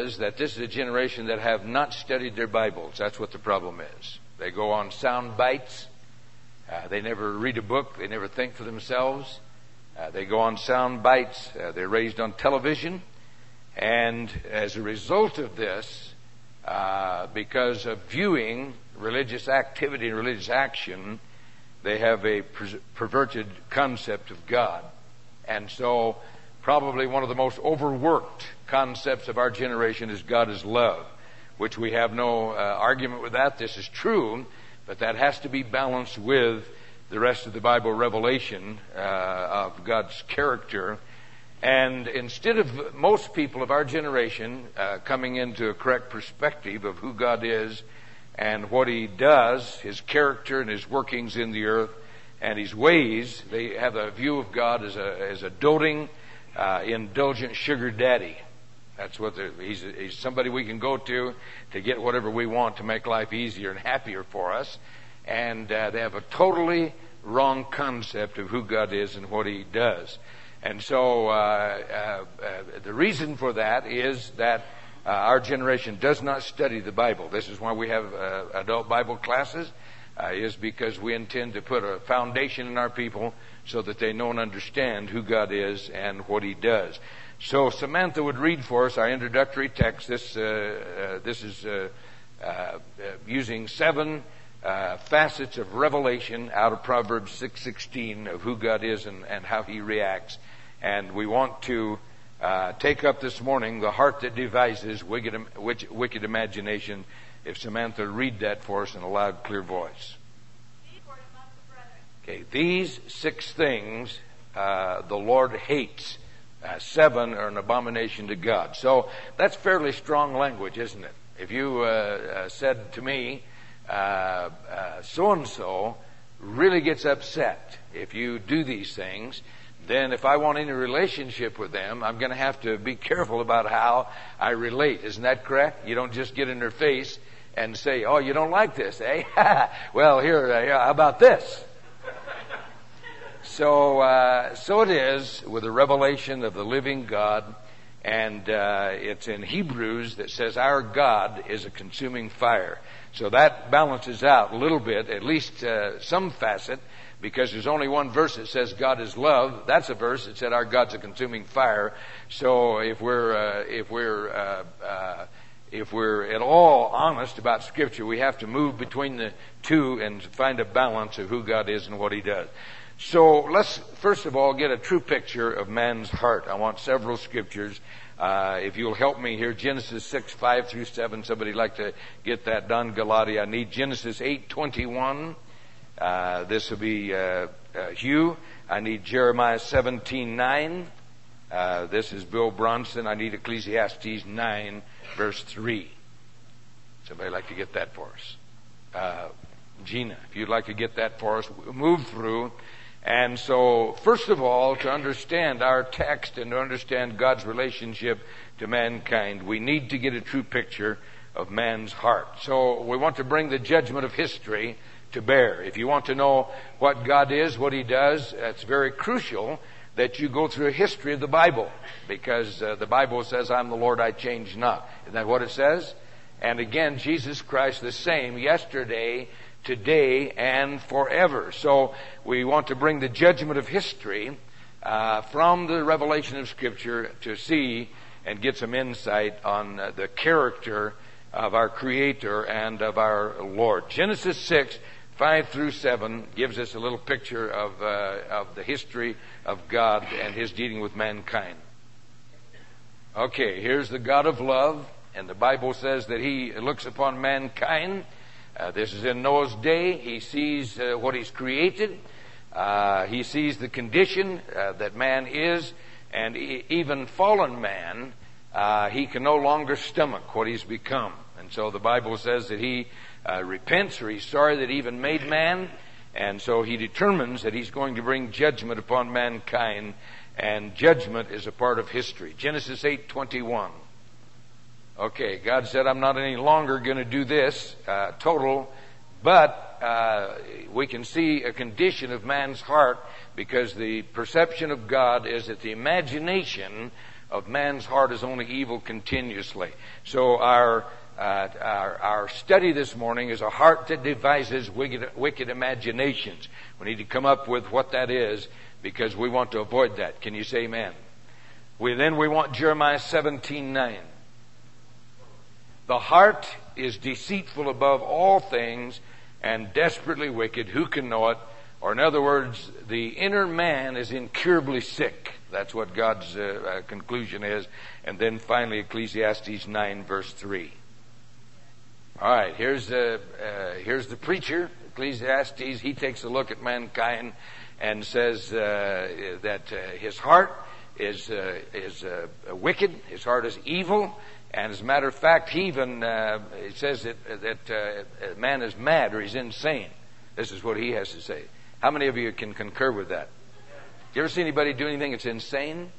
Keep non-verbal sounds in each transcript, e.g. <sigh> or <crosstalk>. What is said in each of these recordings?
is that this is a generation that have not studied their Bibles. That's what the problem is. They go on sound bites. Uh, they never read a book. They never think for themselves. Uh, they go on sound bites. Uh, they're raised on television. And as a result of this, uh, because of viewing religious activity and religious action, they have a per- perverted concept of God. And so, probably one of the most overworked concepts of our generation is God is love, which we have no uh, argument with that. This is true, but that has to be balanced with the rest of the Bible revelation uh, of God's character. And instead of most people of our generation uh, coming into a correct perspective of who God is and what He does, His character and His workings in the earth, and His ways, they have a view of God as a, as a doting, uh, indulgent sugar daddy. That's what he's, he's somebody we can go to to get whatever we want to make life easier and happier for us. And uh, they have a totally wrong concept of who God is and what He does. And so uh, uh, uh the reason for that is that uh, our generation does not study the Bible. This is why we have adult Bible classes. is because we intend to put a foundation in our people so that they know and understand who God is and what He does. So Samantha would read for us our introductory text. This uh, uh, this is uh, uh using seven uh, facets of revelation out of Proverbs six sixteen of who God is and, and how He reacts. And we want to uh, take up this morning the heart that devises wicked, wicked imagination. If Samantha read that for us in a loud, clear voice. Okay, these six things the Lord hates uh, seven are an abomination to God. So that's fairly strong language, isn't it? If you uh, uh, said to me, so and so really gets upset if you do these things, then if I want any relationship with them, I'm going to have to be careful about how I relate. Isn't that correct? You don't just get in their face and say, "Oh, you don't like this, eh?" <laughs> well, here, uh, how about this? So, uh, so it is with the revelation of the living God, and uh, it's in Hebrews that says our God is a consuming fire. So that balances out a little bit, at least uh, some facet, because there's only one verse that says God is love. That's a verse that said our God's a consuming fire. So if we're uh, if we're uh, uh, if we're at all honest about Scripture, we have to move between the two and find a balance of who God is and what He does. So let's first of all get a true picture of man's heart. I want several scriptures. Uh, if you'll help me here, Genesis 6, 5 through 7. Somebody like to get that done, Galati. I need Genesis 8, 21. Uh, this will be uh, uh Hugh. I need Jeremiah 17, 9. Uh, this is Bill Bronson. I need Ecclesiastes 9, verse 3. Somebody like to get that for us? Uh, Gina, if you'd like to get that for us, move through. And so, first of all, to understand our text and to understand God's relationship to mankind, we need to get a true picture of man's heart. So, we want to bring the judgment of history to bear. If you want to know what God is, what He does, it's very crucial that you go through a history of the Bible because uh, the Bible says, I'm the Lord, I change not. Isn't that what it says? And again, Jesus Christ the same yesterday, today and forever. So we want to bring the judgment of history uh, from the revelation of Scripture to see and get some insight on uh, the character of our Creator and of our Lord. Genesis 6, 5 through 7 gives us a little picture of, uh, of the history of God and His dealing with mankind. Okay, here's the God of love, and the Bible says that He looks upon mankind uh, this is in Noah's day. He sees uh, what he's created. Uh, he sees the condition uh, that man is, and e- even fallen man, uh, he can no longer stomach what he's become. And so the Bible says that he uh, repents or he's sorry that he even made man, and so he determines that he's going to bring judgment upon mankind, and judgment is a part of history. Genesis 8:21. Okay, God said, I'm not any longer going to do this uh, total, but uh, we can see a condition of man's heart because the perception of God is that the imagination of man's heart is only evil continuously. So our uh, our, our, study this morning is a heart that devises wicked, wicked, imaginations. We need to come up with what that is because we want to avoid that. Can you say amen? We, then we want Jeremiah 17 9. The heart is deceitful above all things and desperately wicked. Who can know it? Or, in other words, the inner man is incurably sick. That's what God's uh, uh, conclusion is. And then finally, Ecclesiastes 9, verse 3. All right, here's, uh, uh, here's the preacher, Ecclesiastes. He takes a look at mankind and says uh, that uh, his heart is, is wicked, his heart is evil. And as a matter of fact, he even he says that, that man is mad or he's insane. This is what he has to say. How many of you can concur with that? You ever see anybody do anything that's insane?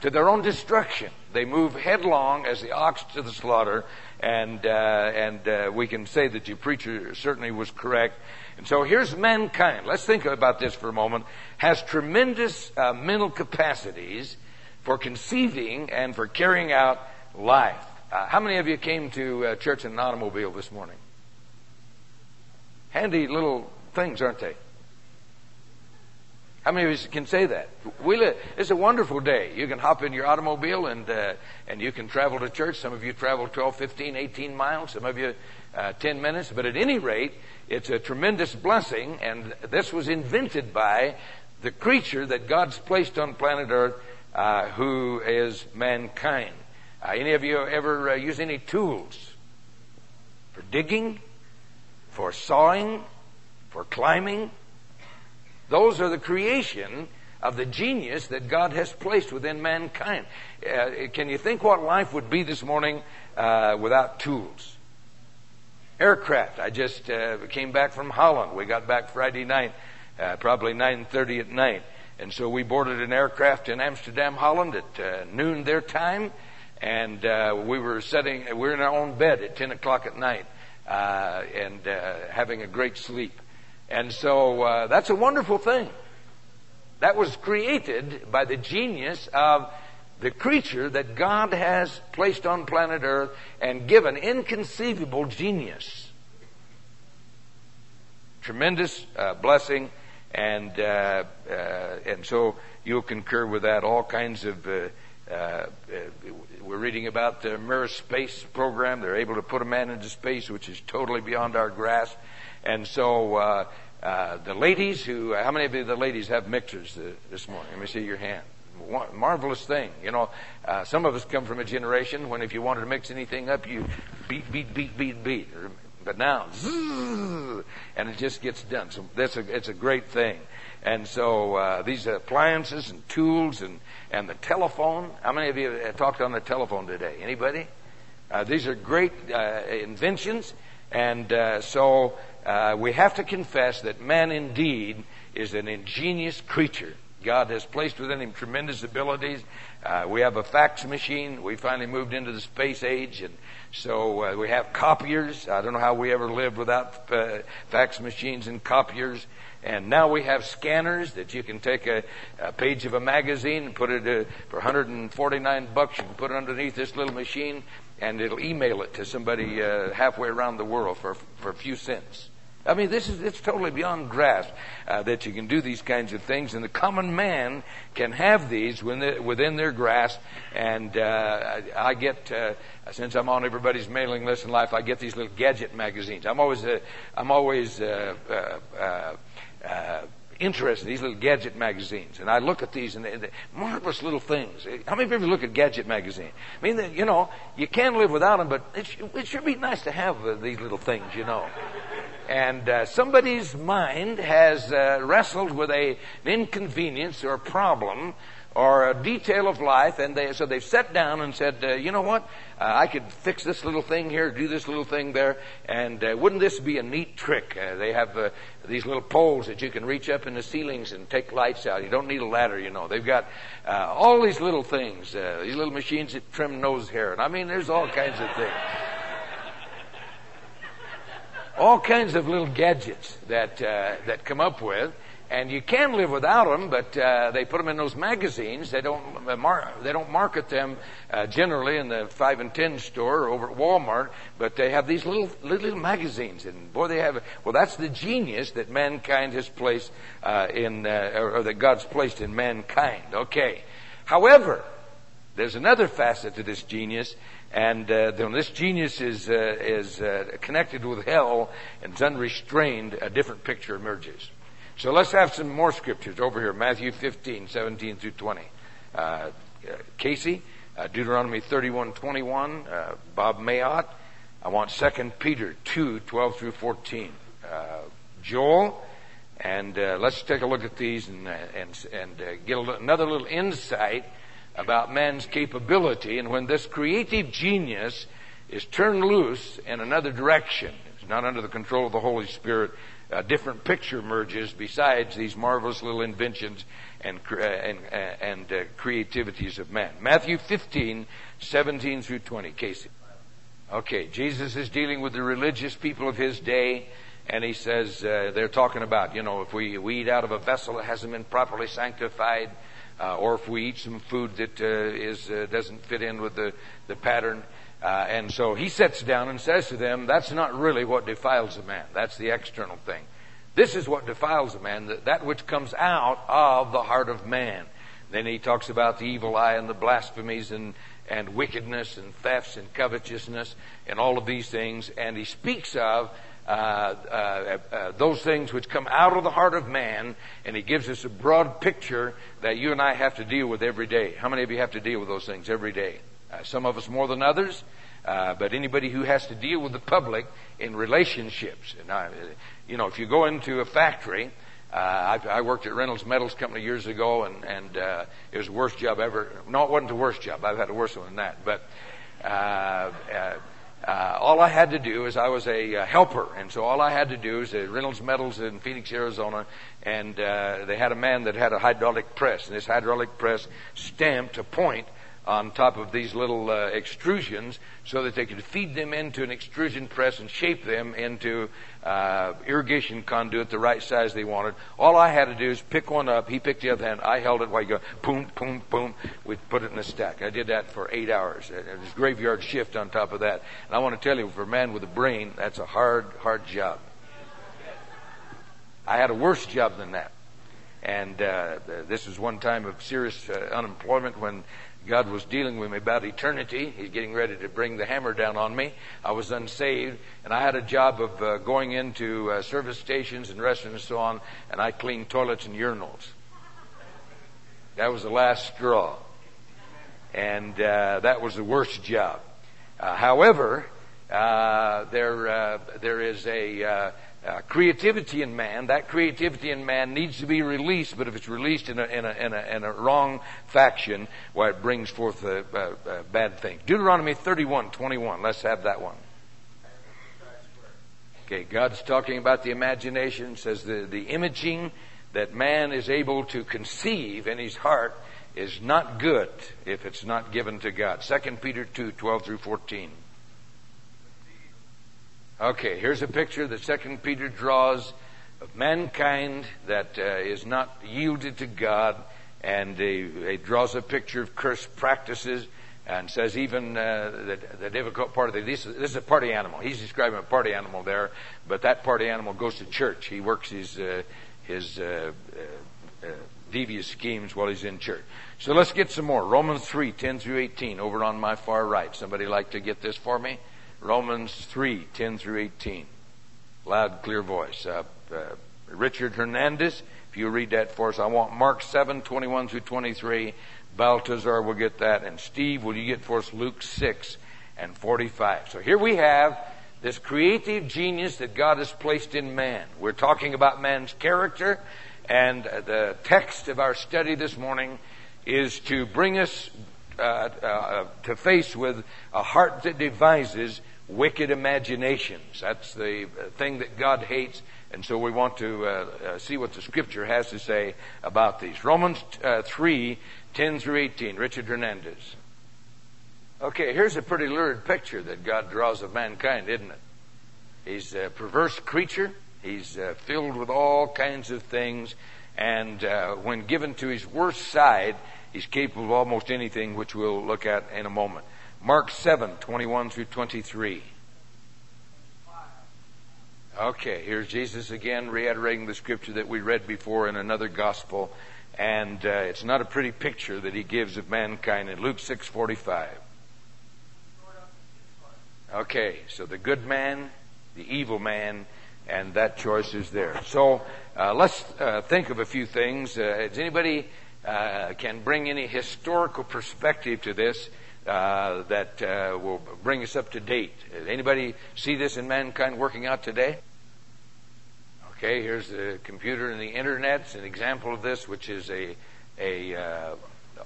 To their own destruction. They move headlong as the ox to the slaughter, and uh, and uh, we can say that your preacher certainly was correct. And so here's mankind. Let's think about this for a moment. Has tremendous uh, mental capacities for conceiving and for carrying out life. Uh, how many of you came to uh, church in an automobile this morning? Handy little things, aren't they? How many of you can say that? We live, it's a wonderful day. You can hop in your automobile and, uh, and you can travel to church. Some of you travel 12, 15, 18 miles. Some of you uh, 10 minutes. But at any rate, it's a tremendous blessing. And this was invented by the creature that God's placed on planet Earth, uh, who is mankind. Uh, any of you ever uh, use any tools for digging, for sawing, for climbing? Those are the creation of the genius that God has placed within mankind. Uh, can you think what life would be this morning uh, without tools? Aircraft. I just uh, came back from Holland. We got back Friday night, uh, probably 9:30 at night, and so we boarded an aircraft in Amsterdam, Holland, at noon their time, and uh, we were sitting. We were in our own bed at 10 o'clock at night, and having a great sleep. And so uh, that's a wonderful thing. That was created by the genius of the creature that God has placed on planet Earth and given inconceivable genius. Tremendous uh, blessing, and uh, uh, and so you'll concur with that. All kinds of uh, uh, we're reading about the Mir space program. They're able to put a man into space, which is totally beyond our grasp. And so uh, uh, the ladies who, how many of you, the ladies have mixers this morning? Let me see your hand. One, marvelous thing. You know, uh, some of us come from a generation when if you wanted to mix anything up, you beat, beat, beat, beat, beat. But now, and it just gets done. So that's a, it's a great thing. And so uh, these appliances and tools and, and the telephone. How many of you talked on the telephone today? Anybody? Uh, these are great uh, inventions. And uh, so uh, we have to confess that man indeed is an ingenious creature. God has placed within him tremendous abilities. Uh, we have a fax machine. We finally moved into the space age, and so uh, we have copiers. I don't know how we ever lived without uh, fax machines and copiers. And now we have scanners that you can take a, a page of a magazine and put it uh, for 149 bucks. You can put it underneath this little machine, and it'll email it to somebody uh, halfway around the world for for a few cents. I mean, this is it's totally beyond grasp uh, that you can do these kinds of things, and the common man can have these within, within their grasp. And uh, I, I get, uh, since I'm on everybody's mailing list in life, I get these little gadget magazines. I'm always, uh, I'm always uh, interested in these little gadget magazines. And I look at these and they're marvelous little things. How many you look at gadget magazine? I mean, you know, you can live without them, but it, sh- it sure be nice to have uh, these little things, you know. And uh, somebody's mind has uh, wrestled with a, an inconvenience or a problem or a detail of life, and they, so they've sat down and said, uh, you know what, uh, I could fix this little thing here, do this little thing there, and uh, wouldn't this be a neat trick? Uh, they have uh, these little poles that you can reach up in the ceilings and take lights out. You don't need a ladder, you know. They've got uh, all these little things, these little machines that trim nose hair, and I mean, there's all kinds of things. all kinds of little gadgets that that come up with and you can live without them, but uh, they put them in those magazines. They don't uh, mar- they don't market them uh, generally in the five and ten store or over at Walmart, but they have these little little magazines, and boy, they have. Well, that's the genius that mankind has placed uh, in, uh, or, or that God's placed in mankind. Okay. However, there's another facet to this genius, and uh, this genius is uh, is uh, connected with hell and is unrestrained, a different picture emerges. So let's have some more scriptures over here. Matthew 15, 17 through 20. Uh, Casey, uh, Deuteronomy 31, 21. Uh, Bob Mayotte. I want 2 Peter 2, 12 through 14. Uh, Joel. And uh, let's take a look at these and, uh, and, and get another little insight about man's capability. And when this creative genius is turned loose in another direction, it's not under the control of the Holy Spirit, a different picture emerges besides these marvelous little inventions and, uh, and, uh, and uh, creativities of man. Matthew 15, 17 through 20. Casey. Okay, Jesus is dealing with the religious people of his day, and he says uh, they're talking about, you know, if we, we eat out of a vessel that hasn't been properly sanctified, uh, or if we eat some food that uh, is doesn't fit in with the, the pattern, uh, and so he sits down and says to them, that's not really what defiles a man. That's the external thing. This is what defiles a man, that, that which comes out of the heart of man. Then he talks about the evil eye and the blasphemies and, and wickedness and thefts and covetousness and all of these things. And he speaks of uh, uh, uh, those things which come out of the heart of man, and he gives us a broad picture that you and I have to deal with every day. How many of you have to deal with those things every day? Uh, some of us more than others, uh, but anybody who has to deal with the public in relationships. And I, you know, if you go into a factory, uh, I, I worked at Reynolds Metals Company years ago, and, and uh, it was the worst job ever. No, it wasn't the worst job. I've had a worse one than that. But uh, uh, uh, all I had to do is I was a uh, helper, and so all I had to do is at Reynolds Metals in Phoenix, Arizona, and they had a man that had a hydraulic press, and this hydraulic press stamped a point on top of these little uh, extrusions so that they could feed them into an extrusion press and shape them into uh, irrigation conduit the right size they wanted. All I had to do is pick one up. He picked the other hand. I held it while you go boom, boom, boom. We'd put it in a stack. I did that for eight hours. It was graveyard shift on top of that. And I want to tell you, for a man with a brain, that's a hard, hard job. I had a worse job than that. And uh, this was one time of serious uh, unemployment when God was dealing with me about eternity. He's getting ready to bring the hammer down on me. I was unsaved, and I had a job of uh, going into uh, service stations and restaurants and so on, and I cleaned toilets and urinals. That was the last straw. And uh, that was the worst job. Uh, however, uh, there, uh, there is a uh, creativity in man, that creativity in man needs to be released, but if it's released in a, in a, in a, in a wrong faction, well, it brings forth a, a, a bad thing. Deuteronomy 31, 21. Let's have that one. Okay, God's talking about the imagination, says the, the imaging that man is able to conceive in his heart is not good if it's not given to God. 2 Peter 2, 12 through 14. Okay, here's a picture that Second Peter draws of mankind that uh, is not yielded to God, and he, draws a picture of cursed practices, and says even uh, the, the, difficult part of the, this, this, is a party animal. He's describing a party animal there, but that party animal goes to church. He works his uh, his uh, uh, uh, devious schemes while he's in church. So let's get some more. Romans three ten through eighteen over on my far right. Somebody like to get this for me? Romans 3, 10 through 18. Loud, clear voice. Uh, uh, Richard Hernandez, if you read that for us, I want Mark 7, 21 through 23. Baltazar will get that. And Steve, will you get for us Luke 6 and 45? So here we have this creative genius that God has placed in man. We're talking about man's character, and the text of our study this morning is to bring us uh, uh, to face with a heart that devises wicked imaginations. That's the thing that God hates. And so we want to uh, uh, see what the scripture has to say about these. Romans uh, 3, 10 through 18. Richard Hernandez. Okay, here's a pretty lurid picture that God draws of mankind, isn't it? He's a perverse creature. He's uh, filled with all kinds of things. And uh, when given to his worst side, he's capable of almost anything, which we'll look at in a moment. Mark 7, 21 through 23. Okay, here's Jesus again reiterating the scripture that we read before in another gospel. And uh, it's not a pretty picture that he gives of mankind in Luke 6:45. Okay, so the good man, the evil man, and that choice is there. So uh, let's uh, think of a few things. Uh, anybody uh, can bring any historical perspective to this uh, that uh, will bring us up to date? Anybody see this in mankind working out today? Okay, here's the computer and the internet. It's an example of this, which is a a uh,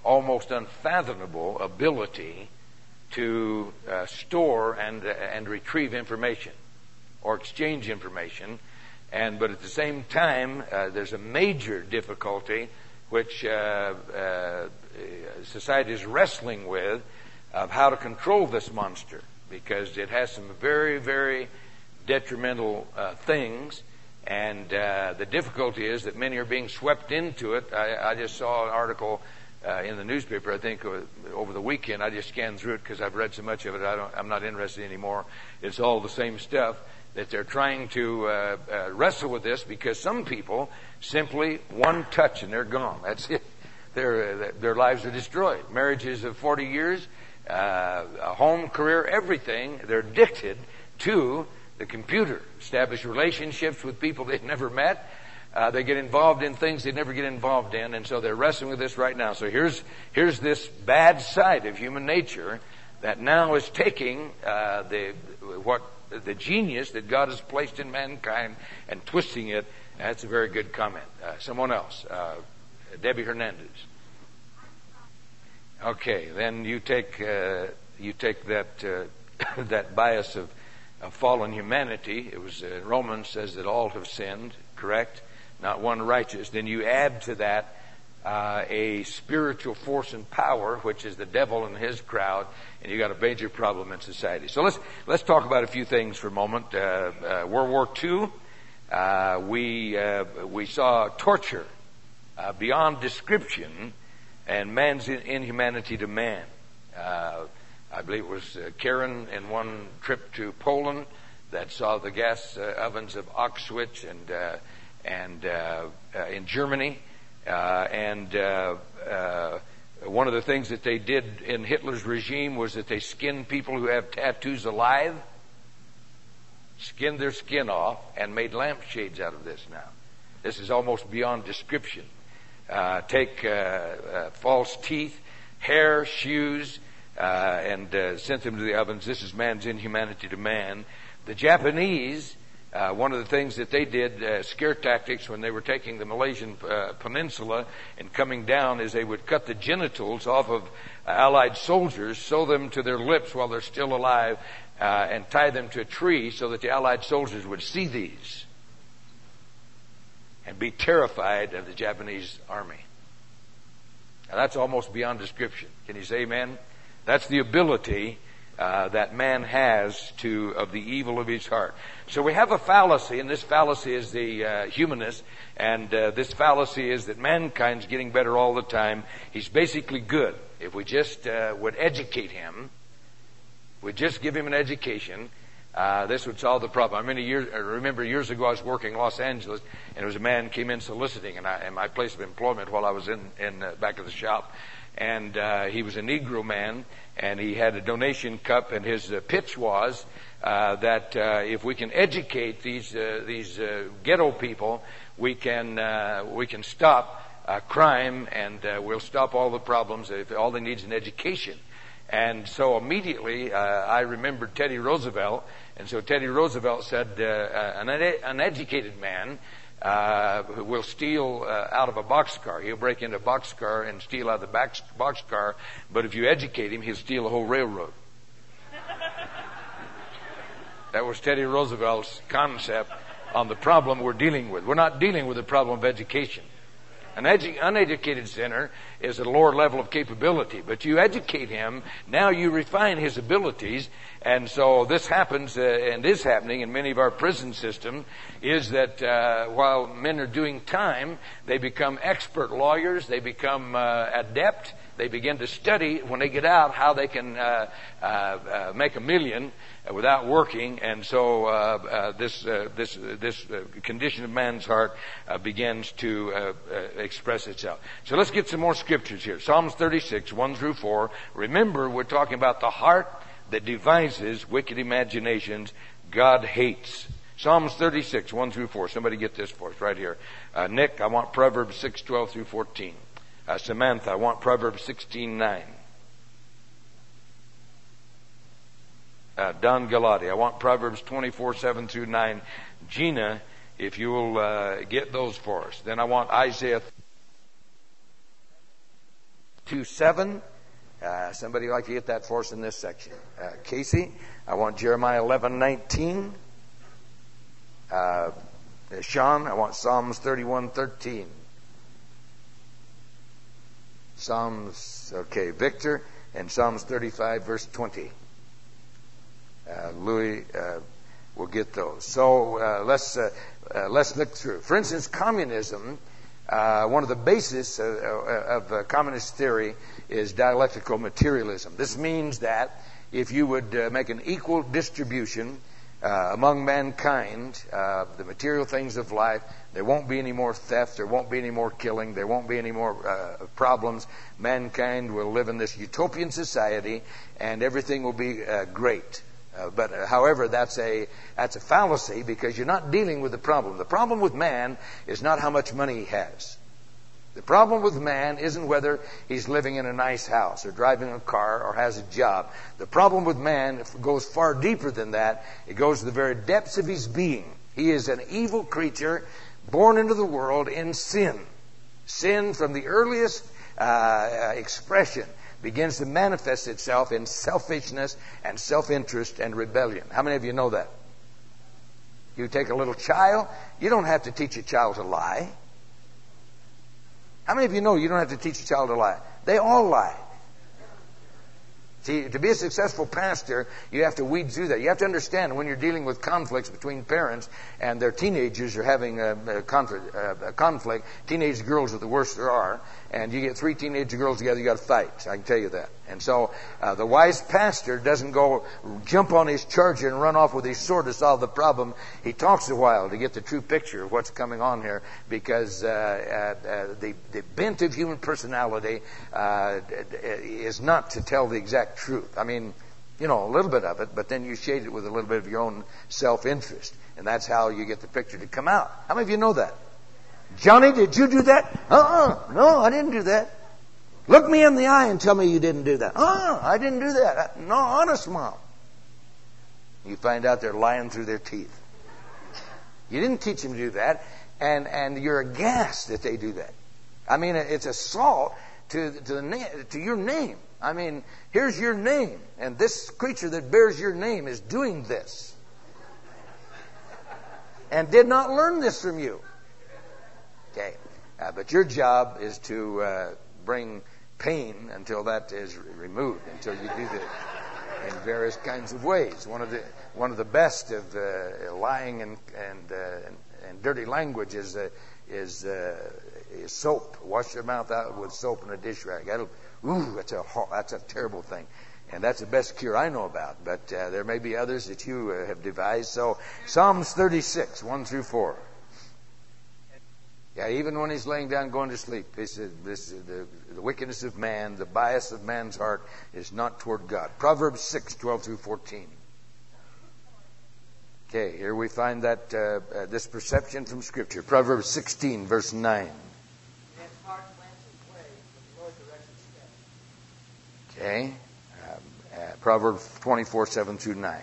almost unfathomable ability to uh, store and and retrieve information or exchange information. And but at the same time, uh, there's a major difficulty which uh, uh, society is wrestling with of how to control this monster because it has some very very detrimental uh, things and uh, the difficulty is that many are being swept into it. I, I just saw an article uh, in the newspaper, I think, uh, over the weekend. I just scanned through it because I've read so much of it. I I'm not interested anymore. It's all the same stuff that they're trying to uh, uh, wrestle with this because some people simply one touch and they're gone. That's it. Their, uh, their lives are destroyed. Marriages of 40 years, uh, a home, career, everything. They're addicted to the computer, establish relationships with people they've never met. Uh, they get involved in things they never get involved in, and so they're wrestling with this right now. So here's here's this bad side of human nature that now is taking uh, the what the genius that God has placed in mankind and twisting it. That's a very good comment. Uh, someone else, uh, Debbie Hernandez. Okay, then you take uh, you take that uh, <coughs> that bias of of fallen humanity. It was uh, Romans says that all have sinned, correct? Not one righteous. Then you add to that uh, a spiritual force and power, which is the devil and his crowd, and you got a major problem in society. So let's let's talk about a few things for a moment. Uh, uh World War II, uh, we uh, we saw torture beyond description, and man's inhumanity to man. I believe it was uh, Karen in one trip to Poland that saw the gas uh, ovens of Auschwitz and uh, and uh, uh, in Germany, uh, and one of the things that they did in Hitler's regime was that they skinned people who have tattoos alive, skinned their skin off, and made lampshades out of this. Now, this is almost beyond description. Uh, take uh, uh, false teeth, hair, shoes uh, and uh, sent them to the ovens. This is man's inhumanity to man. The Japanese, uh, one of the things that they did, uh, scare tactics when they were taking the Malaysian uh, peninsula and coming down, is they would cut the genitals off of Allied soldiers, sew them to their lips while they're still alive, uh, and tie them to a tree so that the Allied soldiers would see these and be terrified of the Japanese army. Now that's almost beyond description. Can you say amen? That's the ability uh, that man has to of the evil of his heart. So we have a fallacy, and this fallacy is the uh, humanist, and uh, this fallacy is that mankind's getting better all the time. He's basically good. If we just uh, would educate him, we just give him an education, uh, this would solve the problem. I, mean, years, I remember years ago I was working in Los Angeles, and there was a man came in soliciting, and I, in my place of employment while I was in, in back of the shop, and uh, he was a Negro man, and he had a donation cup, and his uh, pitch was uh, that uh, if we can educate these uh, these uh, ghetto people, we can uh, we can stop uh, crime, and uh, we'll stop all the problems. If all they need is an education, and so immediately uh, I remembered Teddy Roosevelt, and so Teddy Roosevelt said, an, an educated man uh, who will steal uh, out of a boxcar. He'll break into a boxcar and steal out of the box, boxcar, but if you educate him, he'll steal a whole railroad. <laughs> that was Teddy Roosevelt's concept on the problem we're dealing with. We're not dealing with the problem of education. An edu- uneducated sinner is at a lower level of capability, but you educate him, now you refine his abilities, and so this happens, uh, and is happening in many of our prison systems, is that uh, while men are doing time, they become expert lawyers, they become uh, adept, they begin to study when they get out how they can uh, uh, uh, make a million without working, and so this this this condition of man's heart begins to express itself. So let's get some more scriptures here. Psalms 36, 1 through 4. Remember, we're talking about the heart that devises wicked imaginations. God hates. Psalms 36, 1 through 4. Somebody get this for us right here. Nick, I want Proverbs 6, 12 through 14. Uh, Samantha, I want Proverbs 16:9. Uh, Don Galati, I want Proverbs 24:7 through 9. Gina, if you will uh, get those for us. Then I want Isaiah 2 7. Uh, somebody like to get that for us in this section. Uh, Casey, I want Jeremiah 11 19. Uh, Sean, I want Psalms 31 13. Psalms, okay, Victor, and Psalms 35, verse 20. Uh, Louis uh, will get those. So uh, let's uh, uh, let's look through. For instance, communism. Uh, one of the bases of, of communist theory is dialectical materialism. This means that if you would make an equal distribution uh, among mankind, uh, the material things of life. There won't be any more theft. There won't be any more killing. There won't be any more uh, problems. Mankind will live in this utopian society, and everything will be uh, great. Uh, but uh, however, that's a that's a fallacy because you're not dealing with the problem. The problem with man is not how much money he has. The problem with man isn't whether he's living in a nice house or driving a car or has a job. The problem with man goes far deeper than that. It goes to the very depths of his being. He is an evil creature born into the world in sin. Sin from the earliest uh, expression begins to manifest itself in selfishness and self-interest and rebellion. How many of you know that? You take a little child, you don't have to teach a child to lie. How many of you know you don't have to teach a child to lie? They all lie. See, to be a successful pastor, you have to weed through that. You have to understand when you're dealing with conflicts between parents and their teenagers are having a, a, conflict, a conflict. Teenage girls are the worst there are and you get three teenage girls together, you got to fight. I can tell you that. And so uh, the wise pastor doesn't go jump on his charger and run off with his sword to solve the problem. He talks a while to get the true picture of what's coming on here, because uh, uh, uh the the bent of human personality uh, is not to tell the exact truth. I mean. You know, a little bit of it, but then you shade it with a little bit of your own self-interest. And that's how you get the picture to come out. How many of you know that? Johnny, did you do that? Uh-uh. No, I didn't do that. Look me in the eye and tell me you didn't do that. Uh, I didn't do that. No, honest, Mom. You find out they're lying through their teeth. You didn't teach them to do that, and, and you're aghast that they do that. I mean, it's assault to, to, the, to your name. I mean, here's your name, and this creature that bears your name is doing this. And did not learn this from you. Okay. Uh, but your job is to uh, bring pain until that is removed, until you do it in various kinds of ways. One of the one of the best of uh, lying and and, uh, and, and dirty language is uh, is uh, is soap. Wash your mouth out with soap and a dish rag. That'll, ooh, that's a that's a terrible thing. And that's the best cure I know about. But there may be others that you have devised. So, Psalms 36, 1 through 4. Yeah, even when he's laying down going to sleep, this is, this the, the wickedness of man, the bias of man's heart is not toward God. Proverbs 6, 12 through 14. Okay, here we find that uh, uh, this perception from Scripture. Proverbs 16, verse 9. Okay, um, uh, Proverbs 24, 7 through 9.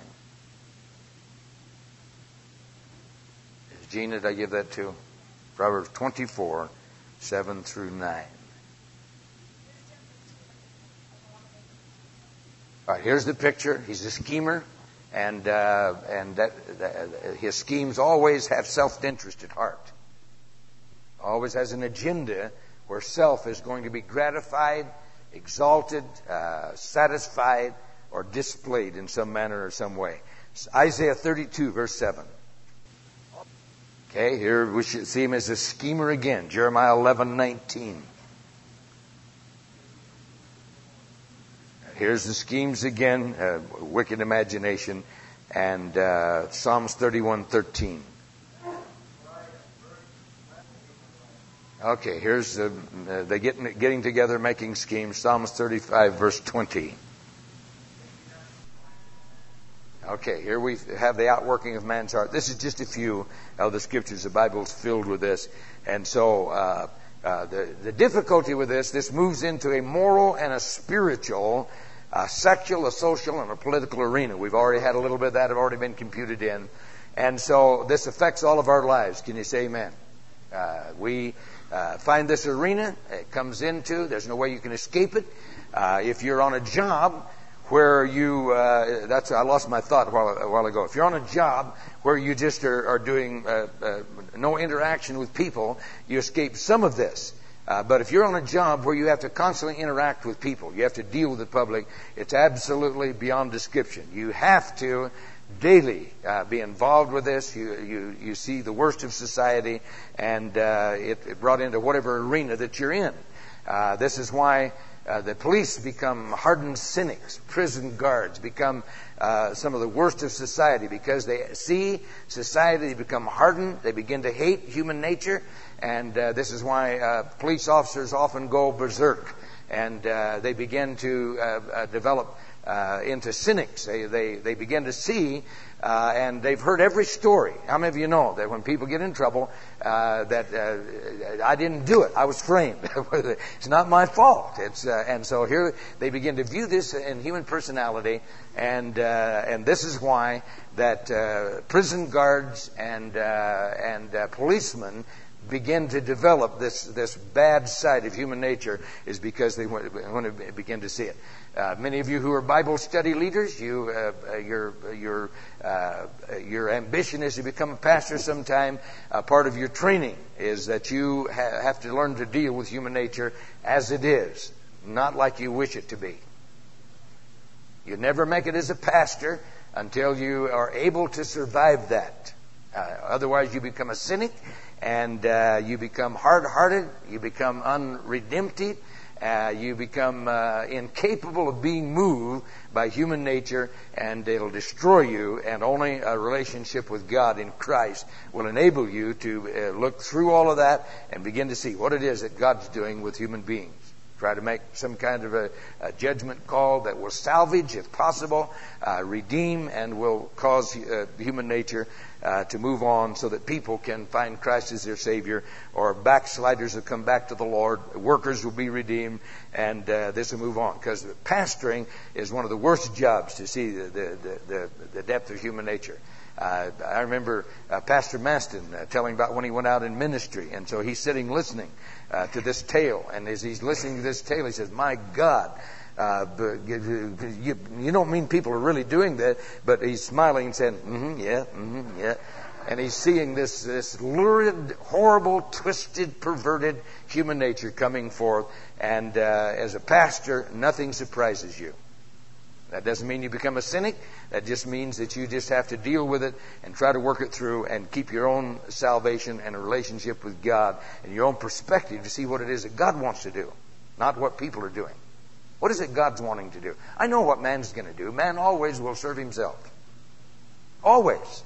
Gina, did I give that to? Proverbs 24, 7 through 9. All right, here's the picture. He's a schemer, and uh, and that, that, his schemes always have self-interest at heart. always has an agenda where self is going to be gratified, exalted, uh, satisfied, or displayed in some manner or some way. Isaiah 32, verse 7. Okay, here we should see him as a schemer again. Jeremiah 11, 19. Here's the schemes again, uh, wicked imagination, and uh, Psalms 31, 13. Okay, here's the, uh, they getting, getting together, making schemes. Psalms 35, verse 20. Okay, here we have the outworking of man's heart. This is just a few of the scriptures. The Bible is filled with this. And so, uh, uh, the, the difficulty with this, this moves into a moral and a spiritual, a sexual, a social, and a political arena. We've already had a little bit of that, have already been computed in. And so, this affects all of our lives. Can you say amen? Uh, we uh, find this arena, it comes into, there's no way you can escape it. Uh, if you're on a job, where you, uh, that's, I lost my thought a while, a while, ago. If you're on a job where you just are, are doing uh, uh, no interaction with people, you escape some of this. Uh, but if you're on a job where you have to constantly interact with people, you have to deal with the public, it's absolutely beyond description. You have to daily uh, be involved with this. You, you, you see the worst of society, and uh, it, it, brought into whatever arena that you're in. this is why uh, the police become hardened cynics. Prison guards become uh, some of the worst of society because they see society, they become hardened, they begin to hate human nature, and uh, this is why uh, police officers often go berserk and uh, they begin to develop into cynics. They, they, they begin to see uh, and they've heard every story. How many of you know that when people get in trouble, uh, that uh, I didn't do it, I was framed. <laughs> it's not my fault. It's uh, and so here they begin to view this in human personality, and uh, and this is why that uh, prison guards and and policemen begin to develop this this bad side of human nature is because they want to begin to see it. Uh, many of you who are Bible study leaders, you, uh, uh, your, your, uh, your ambition is to become a pastor sometime. part of your training is that you ha- have to learn to deal with human nature as it is, not like you wish it to be. You never make it as a pastor until you are able to survive that. Uh, otherwise, you become a cynic and uh, you become hard hearted, you become unredemptive, uh, you become uh, incapable of being moved by human nature, and it'll destroy you. And only a relationship with God in Christ will enable you to uh, look through all of that and begin to see what it is that God's doing with human beings. Try to make some kind of a, a judgment call that will salvage, if possible, uh, redeem, and will cause uh, human nature uh, to move on so that people can find Christ as their Savior, or backsliders will come back to the Lord, workers will be redeemed, and uh, this will move on. Because pastoring is one of the worst jobs to see the, the, the, the depth of human nature. Uh, I remember uh, Pastor Maston uh, telling about when he went out in ministry, and so he's sitting listening uh, to this tale, and as he's listening to this tale, he says, "My God, uh, you, you don't mean people are really doing that, but he's smiling and saying, mm-hmm, yeah, mm-hmm, yeah. And he's seeing this, this lurid, horrible, twisted, perverted human nature coming forth. And uh, as a pastor, nothing surprises you. That doesn't mean you become a cynic. That just means that you just have to deal with it and try to work it through and keep your own salvation and a relationship with God and your own perspective to see what it is that God wants to do, not what people are doing. What is it God's wanting to do? I know what man's going to do. Man always will serve himself. Always.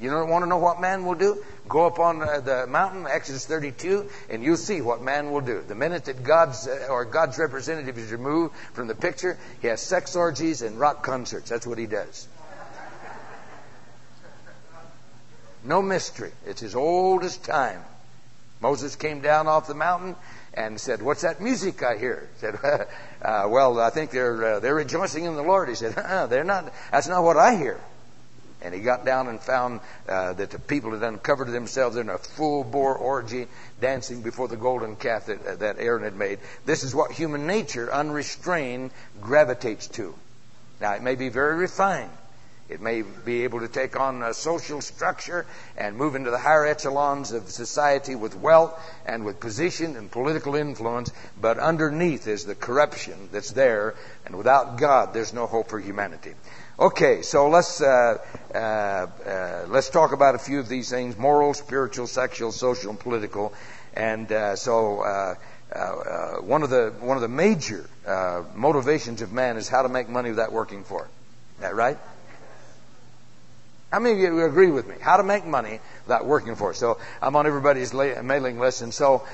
You don't want to know what man will do? Go up on uh, the mountain, Exodus 32, and you'll see what man will do. The minute that God's uh, or God's representative is removed from the picture, he has sex orgies and rock concerts. That's what he does. No mystery. It's as old as time. Moses came down off the mountain and said, "What's that music I hear?" He said, <laughs> uh, "Well, I think they're uh, they're rejoicing in the Lord." He said, uh "They're not. That's not what I hear." And he got down and found uh, that the people had uncovered themselves in a full bore orgy, dancing before the golden calf that, uh, that Aaron had made. This is what human nature, unrestrained, gravitates to. Now, it may be very refined. It may be able to take on a social structure and move into the higher echelons of society with wealth and with position and political influence, but underneath is the corruption that's there, and without God, there's no hope for humanity. Okay, so let's uh, uh, uh, let's talk about a few of these things: moral, spiritual, sexual, social, and political. And uh, so, uh, uh, one of the one of the major motivations of man is how to make money without working for it. Is that right? How many of you agree with me? How to make money without working for it. So I'm on everybody's mailing list, and so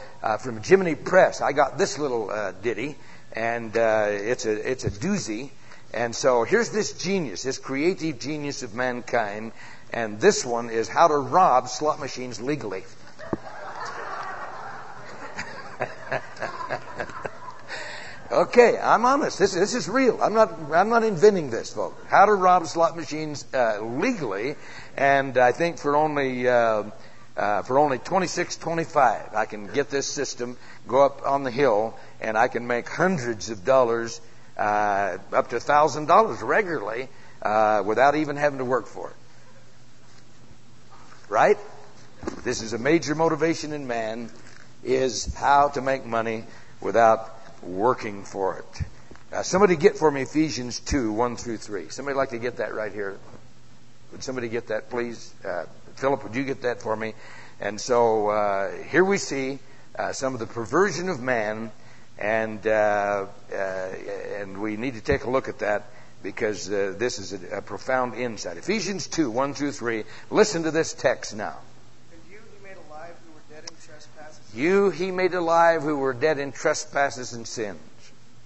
from Jiminy Press, I got this little ditty, and uh, it's a it's a doozy. And so here's this genius, this creative genius of mankind, and this one is how to rob slot machines legally. Okay, I'm honest. This, this is real. I'm not, I'm not inventing this, folks. How to rob slot machines uh, legally, and I think for only uh, uh, for only 26, 25, I can get this system, go up on the hill, and I can make hundreds of dollars, uh, up to thousand dollars regularly, uh, without even having to work for it. Right? This is a major motivation in man is how to make money without working for it. Uh, somebody get for me Ephesians 2, 1 through 3. Somebody like to get that right here? Would somebody get that, please? Uh, Philip, would you get that for me? And so uh, here we see uh, some of the perversion of man, and uh, uh, and we need to take a look at that because this is a, a profound insight. Ephesians 2, 1 through 3. Listen to this text now. You he made alive who were dead in trespasses and sins.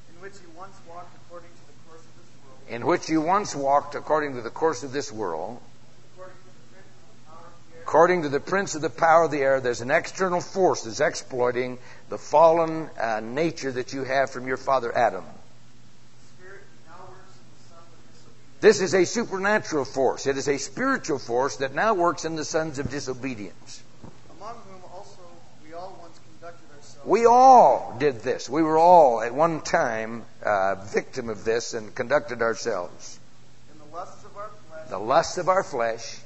In which you once walked according to the course of this world. In which you once walked according to the course of this world. According to the prince of the power of the air, there's an external force that's exploiting the fallen uh, nature that you have from your father Adam. This is a supernatural force. It is a spiritual force that now works in the sons of disobedience. We all did this. We were all at one time uh, victim of this and conducted ourselves. In the lusts of our flesh. The lusts of our flesh.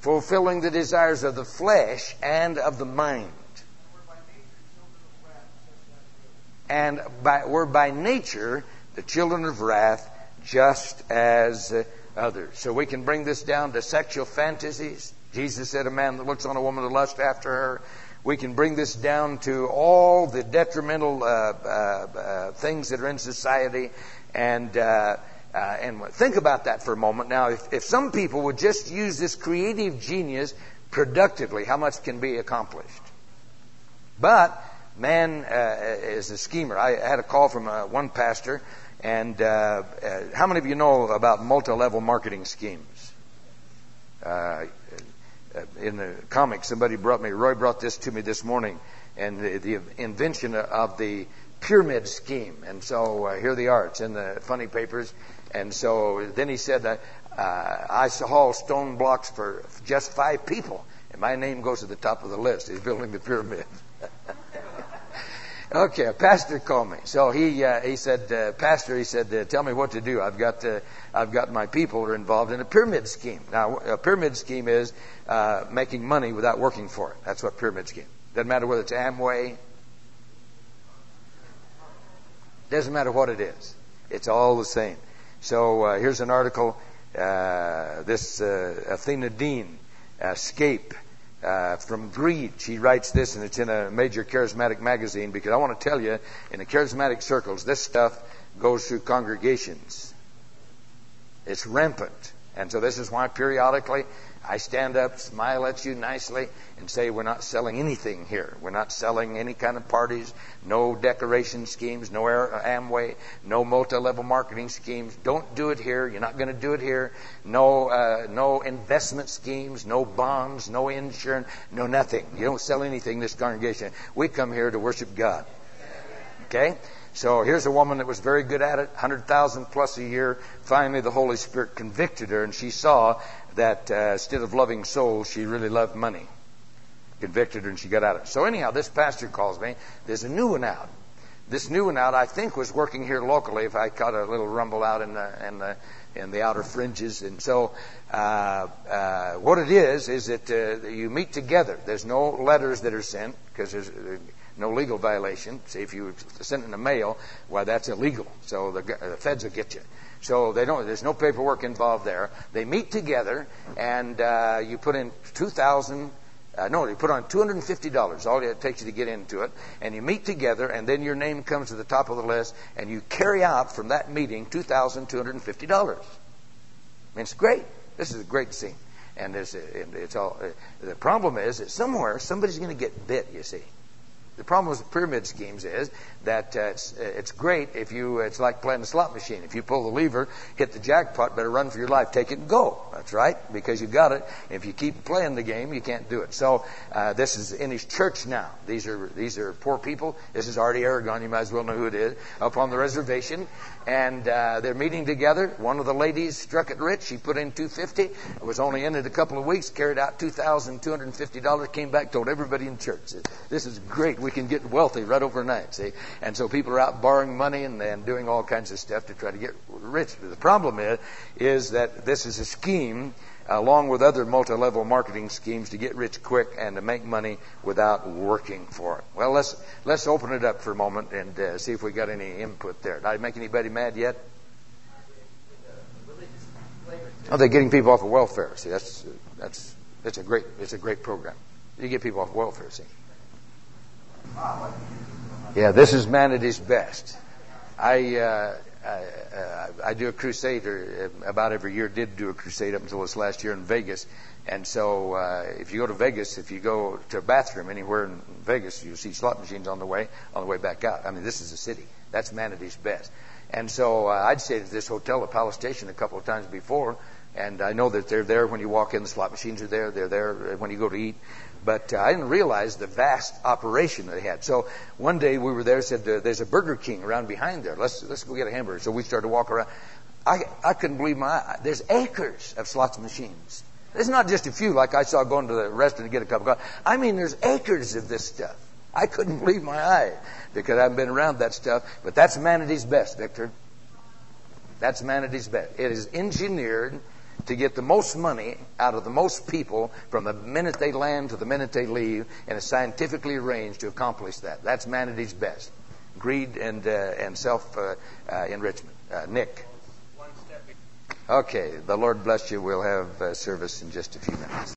Fulfilling the desires of the flesh and of the mind. And by, we're by nature the children of wrath, just as uh, others. So we can bring this down to sexual fantasies. Jesus said, A man that looks on a woman to lust after her we can bring this down to all the detrimental uh, uh, uh, things that are in society, and uh, uh, and think about that for a moment. Now, if, if some people would just use this creative genius productively, how much can be accomplished? But man is a schemer. I had a call from one pastor, and how many of you know about multi-level marketing schemes? Uh, in the comics, somebody brought me, Roy brought this to me this morning, and the, the invention of the pyramid scheme. And so uh, here they are. It's in the funny papers. And so then he said, uh, I haul stone blocks for just five people, and my name goes to the top of the list. He's building the pyramid. <laughs> Okay, a pastor called me. So he uh, he said, uh, Pastor, he said, uh, tell me what to do. I've got uh, I've got my people are involved in a pyramid scheme. Now, a pyramid scheme is uh, making money without working for it. That's what pyramid scheme. Doesn't matter whether it's Amway. Doesn't matter what it is. It's all the same. So uh, here's an article. Uh this Athena Dean, Escape uh, from greed. She writes this, and it's in a major charismatic magazine because I want to tell you, in the charismatic circles, this stuff goes through congregations. It's rampant. And so this is why periodically I stand up, smile at you nicely, and say, We're not selling anything here. We're not selling any kind of parties, no decoration schemes, no Amway, no multi level marketing schemes. Don't do it here. You're not going to do it here. No, uh, no investment schemes, no bonds, no insurance, no nothing. You don't sell anything in this congregation. We come here to worship God. Okay? So here's a woman that was very good at it, 100,000 plus a year. Finally, the Holy Spirit convicted her, and she saw that uh, instead of loving souls, she really loved money. Convicted her, and she got out of it. So anyhow, this pastor calls me. There's a new one out. This new one out, I think, was working here locally. If I caught a little rumble out in the in the in the outer fringes, and so uh, uh, what it is is that uh, you meet together. There's no letters that are sent because there's uh, no legal violation. See, if you send in the mail, well, that's illegal. So the, the feds will get you. So they don't. There's no paperwork involved there. They meet together, and uh, you put in two thousand uh, no, you put on $250, all it takes you to get into it, and you meet together, and then your name comes to the top of the list, and you carry out from that meeting $2,250. I mean, it's great. This is a great scene. And it's, it's all, uh, the problem is that somewhere somebody's going to get bit, you see. The problem with pyramid schemes is that uh, it's, it's great if you, it's like playing a slot machine. If you pull the lever, hit the jackpot, better run for your life, take it and go. That's right, because you got it. If you keep playing the game, you can't do it. So uh, this is in his church now. These are these are poor people. This is Artie Aragon. You might as well know who it is. Up on the reservation, and uh, they're meeting together. One of the ladies struck it rich. She put in 250. It Was only in it a couple of weeks. Carried out two thousand two hundred and fifty dollars. Came back, told everybody in church, "This is great. We can get wealthy right overnight." See, and so people are out borrowing money and, and doing all kinds of stuff to try to get rich. The problem is, is that this is a scheme along with other multi-level marketing schemes to get rich quick and to make money without working for it. Well, let's let's open it up for a moment and uh, see if we got any input there. Did I make anybody mad yet? Oh, they're getting people off of welfare. See, that's that's that's a great it's a great program. You get people off welfare. See. Yeah, this is man at his best. I, uh, I, uh, I do a crusade or, uh, about every year. Did do a crusade up until this last year in Vegas, and so uh, if you go to Vegas, if you go to a bathroom anywhere in Vegas, you see slot machines on the way on the way back out. I mean, this is a city. That's man at his best. And so uh, I'd stayed at this hotel at Palace Station a couple of times before, and I know that they're there when you walk in. The slot machines are there. They're there when you go to eat. But uh, I didn't realize the vast operation they had. So one day we were there, said, "There's a Burger King around behind there. Let's let's go get a hamburger." So we started to walk around. I I couldn't believe my. There's acres of slots machines. It's not just a few like I saw going to the restaurant to get a cup of coffee. I mean, there's acres of this stuff. I couldn't believe my eye because I've been around that stuff. But that's humanity's best, Victor. That's humanity's best. It is engineered to get the most money out of the most people from the minute they land to the minute they leave, and is scientifically arranged to accomplish that. That's humanity's best. Greed and uh, and self uh, uh, enrichment. Uh, Nick. Okay, the Lord bless you. We'll have uh, service in just a few minutes.